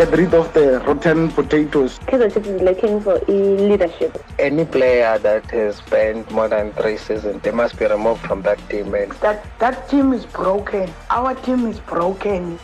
get rid of the rotten potatoes. Kaizer Chiefs is looking for leadership. Any player that has spent more than three seasons, they must be removed from that team. And that that team is broken. Our team is broken.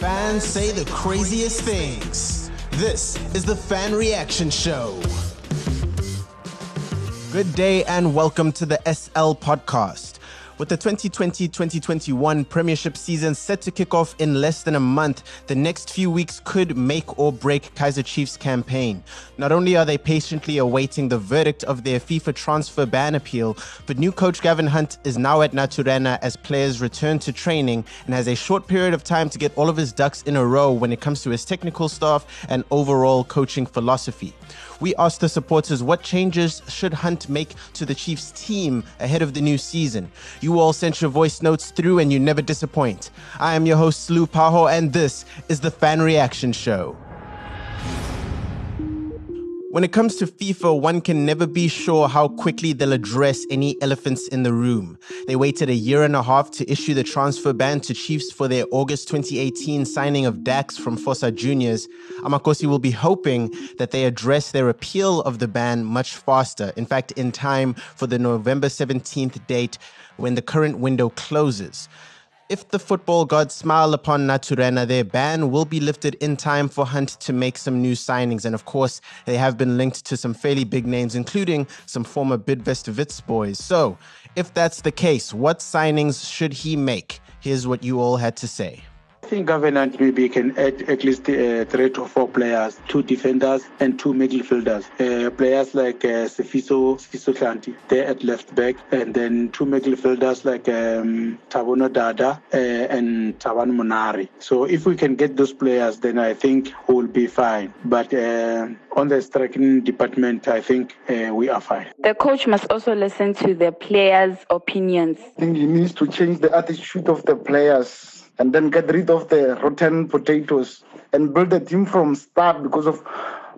Fans say the craziest things. This is the Fan Reaction Show. Good day and welcome to the SL podcast. With the 2020 2021 Premiership season set to kick off in less than a month, the next few weeks could make or break Kaizer Chiefs' campaign. Not only are they patiently awaiting the verdict of their FIFA transfer ban appeal, but new coach Gavin Hunt is now at Naturena as players return to training and has a short period of time to get all of his ducks in a row when it comes to his technical staff and overall coaching philosophy. We asked the supporters what changes should Hunt make to the Chiefs team ahead of the new season. All sent your voice notes through and you never disappoint. I am your host, Lou Paho, and this is the Fan Reaction Show. When it comes to FIFA, one can never be sure how quickly they'll address any elephants in the room. They waited a year and a half to issue the transfer ban to Chiefs for their August 2018 signing of Dax from Fosa Juniors. Amakhosi will be hoping that they address their appeal of the ban much faster. In fact, in time for the November 17th date when the current window closes. If the football gods smile upon Naturena, their ban will be lifted in time for Hunt to make some new signings. And of course, they have been linked to some fairly big names, including some former Bidvest Wits boys. So, if that's the case, what signings should he make? Here's what you all had to say. I think government maybe can add at least uh, three to four players, two defenders and two midfielders. Uh, players like uh, Sefiso, Sifiso Hlanti, they're at left back, and then two midfielders like um, Tabono Dada uh, and Thabang Monare. So if we can get those players, then I think we'll be fine. But uh, on the striking department, I think uh, we are fine. The coach must also listen to the players' opinions. I think he needs to change the attitude of the players and then get rid of the rotten potatoes and build a team from start because of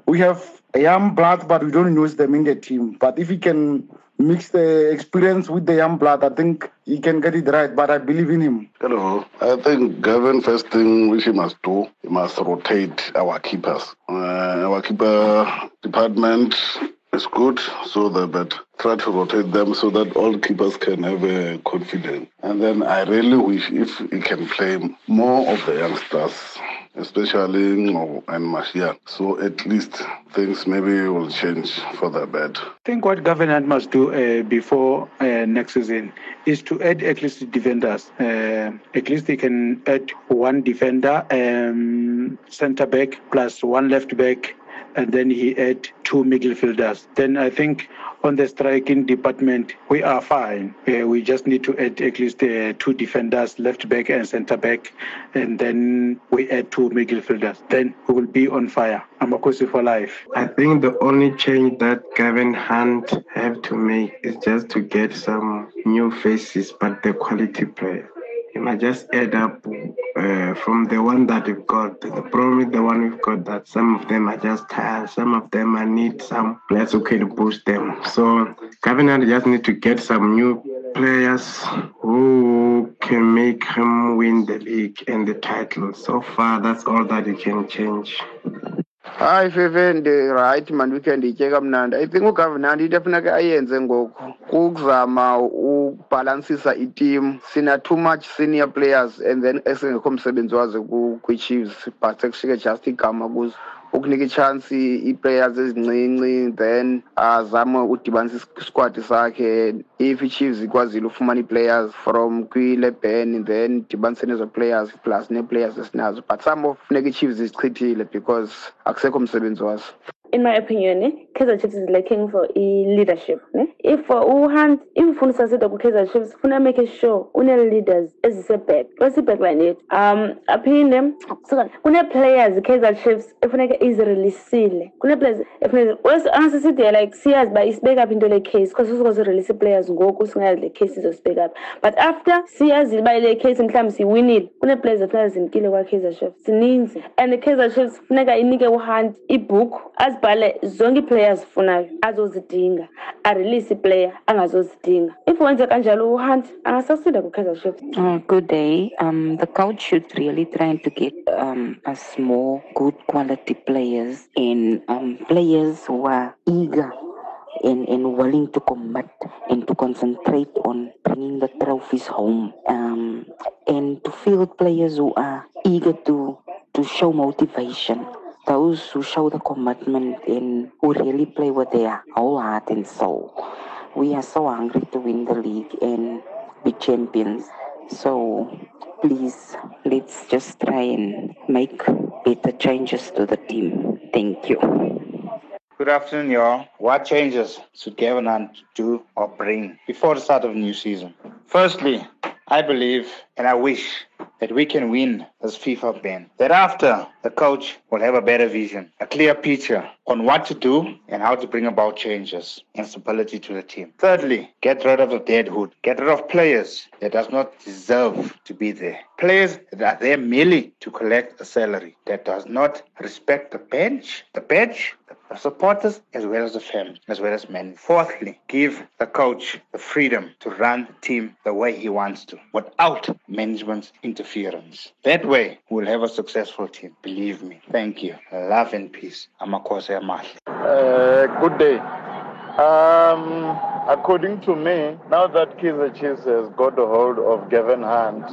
we have young blood but we don't use them in the team. But if he can mix the experience with the young blood i think he can get it right but i believe in him. Hello. I think gavin first thing which he must do he must rotate our keepers. Uh, our keeper department is good, so that but try to rotate them so that all keepers can have a confidence. And then I really wish if he can play more of the youngsters, especially Ngo and Mashia. So at least things maybe will change for the better. I think what government must do uh, before uh, next season is to add at least defenders. Uh, at least they can add one defender, um, centre back plus one left back and then he had two midfielders. Then I think on the striking department, we are fine. Uh, we just need to add at least uh, two defenders, left back and centre back, and then we add two midfielders. Then we will be on fire. I'm a Amakhosi for life. I think the only change that Gavin Hunt have to make is just to get some new faces, but the quality players. Might just add up uh, from the one that we've got. The problem with the one we've got that some of them are just tired, some of them I need some players who can boost them. So Gavin just need to get some new players who can make him win the league and the title. So far, that's all that he can change. Hayi fefe ndi-right mani weekend itye kamnandi. I think ugovernanti into ayenze ngoku kukuzama ubhalansisa itim sina too much senior players and then esingekho msebenzi wazo kwi-chiefs but sekushike just igama kuzo ukunika ichansi ii-players ezincinci then azame udibanisa isquad sakhe. If ichiefs ikwazile ufumana ii-players from kwile ban then dibanise nezo players plus nee-players esinazo. But some of funeka ichiefs zichithile because akusekho msebenzi wazo. In my opinion, Kaizer Chiefs is looking for a leadership. Ne? If uhunt, if ufuna usasida ku Kaizer Chiefs, funa make sure une leaders ezise-back. Bese backline yethu. Um aphinde so kune players Kaizer Chiefs efuneka izireleasile. Kune players efuneka angasisithi like siyazi ba isibeka up into le case because usikwazi release players ngoku singayazi le case izosibeka up. But after siyazi ba le case mhlawumbe siwinile, kune players efuneka zimkile kwa Kaizer Chiefs. Sininzi. And Kaizer Chiefs funeka uhunt ibook as azibhale zonke ii-players funayo azozidinga arelease iplayer angazozidinga if wenze kanjalo uhunt angasasinda kwi-kaizer chiefs Uh, good day. Um, the coach should really try to get um, us more good quality players and um, players who are eager and, and willing to commit and to concentrate on bringing the trophies home. Um, and to field players who are eager to, to show motivation. Those who show the commitment and who really play with their whole heart and soul. We are so hungry to win the league and be champions. So please, let's just try and make better changes to the team. Thank you. Good afternoon, y'all. What changes should Gavin Hunt do or bring before the start of the new season? Firstly, I believe and I wish that we can win this FIFA ban. Thereafter, the coach will have a better vision, a clear picture on what to do and how to bring about changes and stability to the team. Thirdly, get rid of the deadwood. Get rid of players that does not deserve to be there. Players that are there merely to collect a salary that does not respect the bench, the bench, the supporters, as well as the family, as well as men. Fourthly, give the coach the freedom to run the team the way he wants to, without management's interference. That way, we'll have a successful team. Me. Thank you. Love and peace. Amakhosi Amahle. Uh, good day. Um, according to me, now that Kaizer Chiefs has got a hold of Gavin Hunt,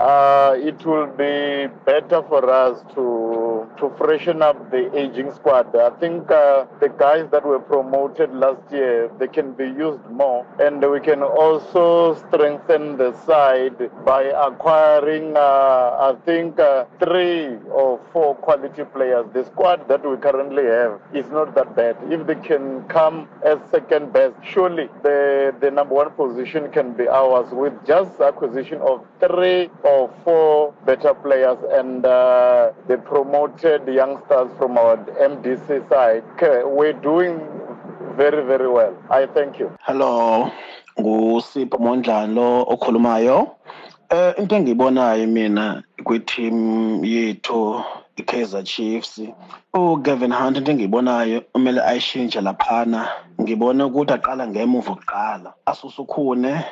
uh, it will be better for us to to freshen up the aging squad. I think uh, the guys that were promoted last year they can be used more, and we can also strengthen the side by acquiring. Uh, I think uh, three or four quality players. The squad that we currently have is not that bad. If they can come as second best, surely the the number one position can be ours with just acquisition of three or four better players and uh, the promoted youngsters from our MDC side. Okay, we're doing very, very well. I thank you. Hello, ngusipho Mondlane lo okhulumayo. Eh into engiyibonayo mina kwi-team yethu i-Kaizer Chiefs uGavin Hunt into engiyibonayo kumele ayishintshe laphana ngibona ukuthi aqala ngemuva okuqala asuse ukhune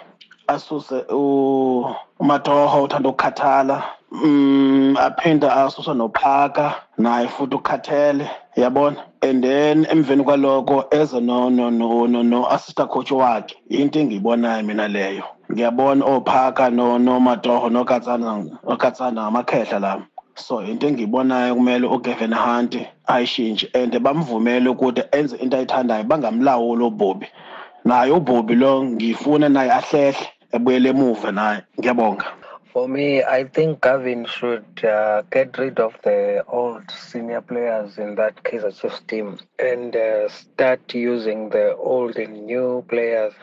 asuse u- umatoho uthanda ukukhathala mm aphinde asuse nophaka naye futhi ukhathele yabona? And then emveni kwaloko eze no no no no, no assistant coach wakhe into engiyibonayo mina leyo. Ngiyabona ophaka no nomatoho nokatsana nokatsana ngamakhehla la. So into engiyibonayo kumele uGavin Hunt ayishintshe and bamvumele ukuthi enze into ayithandayo bangamlawuli uBobby. Naye uBobby lo ngifuna naye ahlehle ebuyele emuva naye. Ngiyabonga. For me, I think Gavin should uh, get rid of the old senior players in that Kaizer Chiefs team and uh, start using the old and new players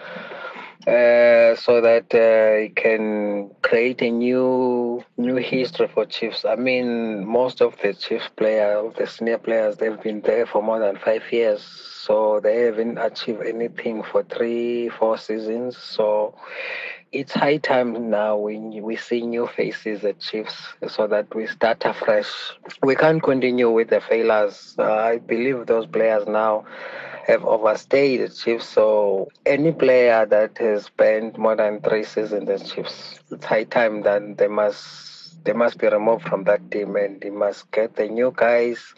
uh, so that uh, he can create a new new history for Chiefs. I mean, most of the Chiefs players, the senior players, they've been there for more than five years, so they haven't achieved anything for three, four seasons. So it's high time now we we see new faces at Chiefs so that we start afresh. We can't continue with the failures. Uh, I believe those players now have overstayed at Chiefs. So any player that has spent more than three seasons at Chiefs, it's high time that they must they must be removed from that team and they must get the new guys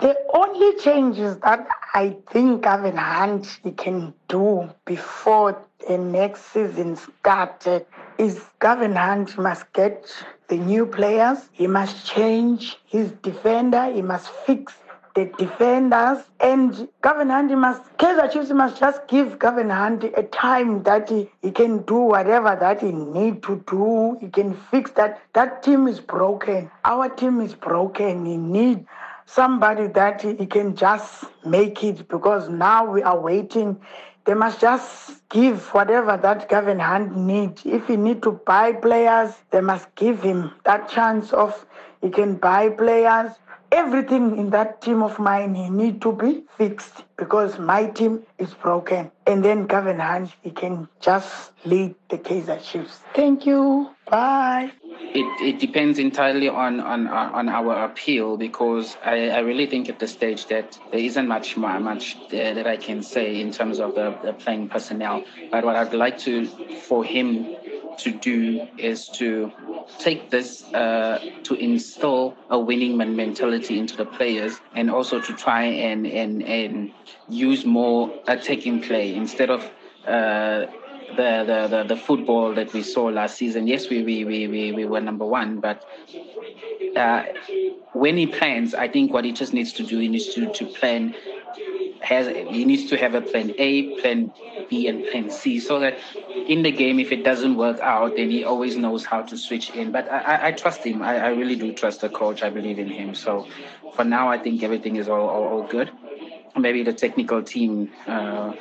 The only changes that I think Gavin Hunt he can do before the next season started is Gavin Hunt must get the new players. He must change his defender. He must fix the defenders and Gavin Hunt must Kaizer Chiefs must just give Gavin Hunt a time that he, he can do whatever that he need to do. He can fix that. That team is broken. Our team is broken. He need somebody that he can just make it because now we are waiting. They must just give whatever that Gavin Hunt needs. If he need to buy players, they must give him that chance of he can buy players. Everything in that team of mine he need to be fixed because my team is broken. And then Gavin Hunt he can just lead the Kaizer Chiefs. Thank you. Bye. It, it depends entirely on, on, on our appeal because I, I really think at this stage that there isn't much much that I can say in terms of the, the playing personnel. But what I'd like to for him to do is to take this uh, to instill a winning mentality into the players and also to try and, and, and use more attacking play instead of uh, the, the, the, the, football that we saw last season. Yes, we, we, we, we, we were number one, but uh, when he plans, I think what he just needs to do, he needs to, to plan has he needs to have a plan A, plan B, and plan C, so that in the game, if it doesn't work out, then he always knows how to switch in. But I, I, I trust him. I, I, really do trust the coach. I believe in him. So for now, I think everything is all, all, all good maybe the technical team. Uh,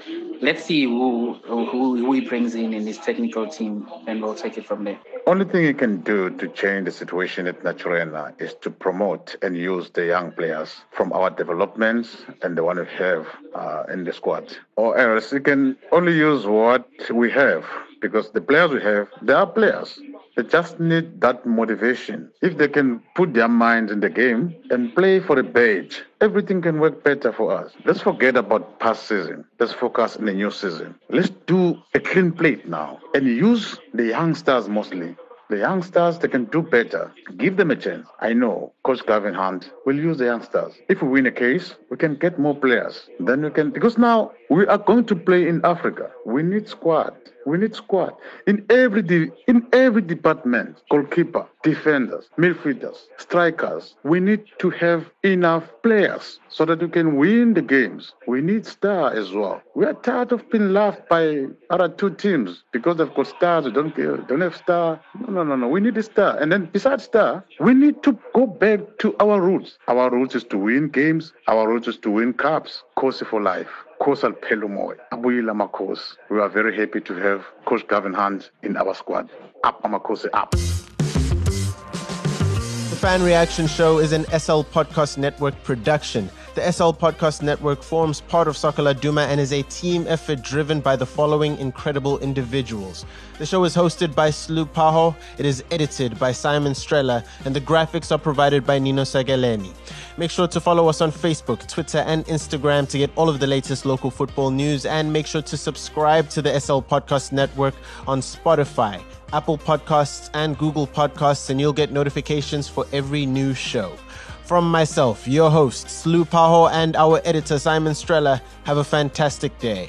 let's see who, who who he brings in in his technical team, and we'll take it from there. Only thing he can do to change the situation at Naturena is to promote and use the young players from our developments and the one we have uh, in the squad, or else he can only use what we have because the players we have, they are players. They just need that motivation. If they can put their minds in the game and play for a badge, everything can work better for us. Let's forget about past season. Let's focus on the new season. Let's do a clean plate now and use the youngsters mostly the youngsters, they can do better. Give them a chance. I know Coach Gavin Hunt will use the youngsters. If we win a case, we can get more players. Then we can, because now we are going to play in Africa. We need squad. We need squad in every de- in every department. Goalkeeper, defenders, midfielders, strikers. We need to have enough players so that we can win the games. We need star as well. We are tired of being laughed by other two teams because they've got stars. We don't don't have star. No, no, no, no. We need a star. And then besides star, we need to go back to our roots. Our roots is to win games. Our roots is to win cups. Course for life. Coach Alpelumoy, Abuyila Makos. We are very happy to have Coach Gavin Hunt in our squad. Up Amakhosi, up. The Fan Reaction Show is an SL Podcast Network production. The SL Podcast Network forms part of Soccer Laduma and is a team effort driven by the following incredible individuals. The show is hosted by Slu Paho, it is edited by Simon Strella, and the graphics are provided by Nino Sagaleni. Make sure to follow us on Facebook, Twitter, and Instagram to get all of the latest local football news, and make sure to subscribe to the SL Podcast Network on Spotify. Apple Podcasts, and Google Podcasts, and you'll get notifications for every new show. From myself, your host, Slu Paho, and our editor, Simon Strella, have a fantastic day.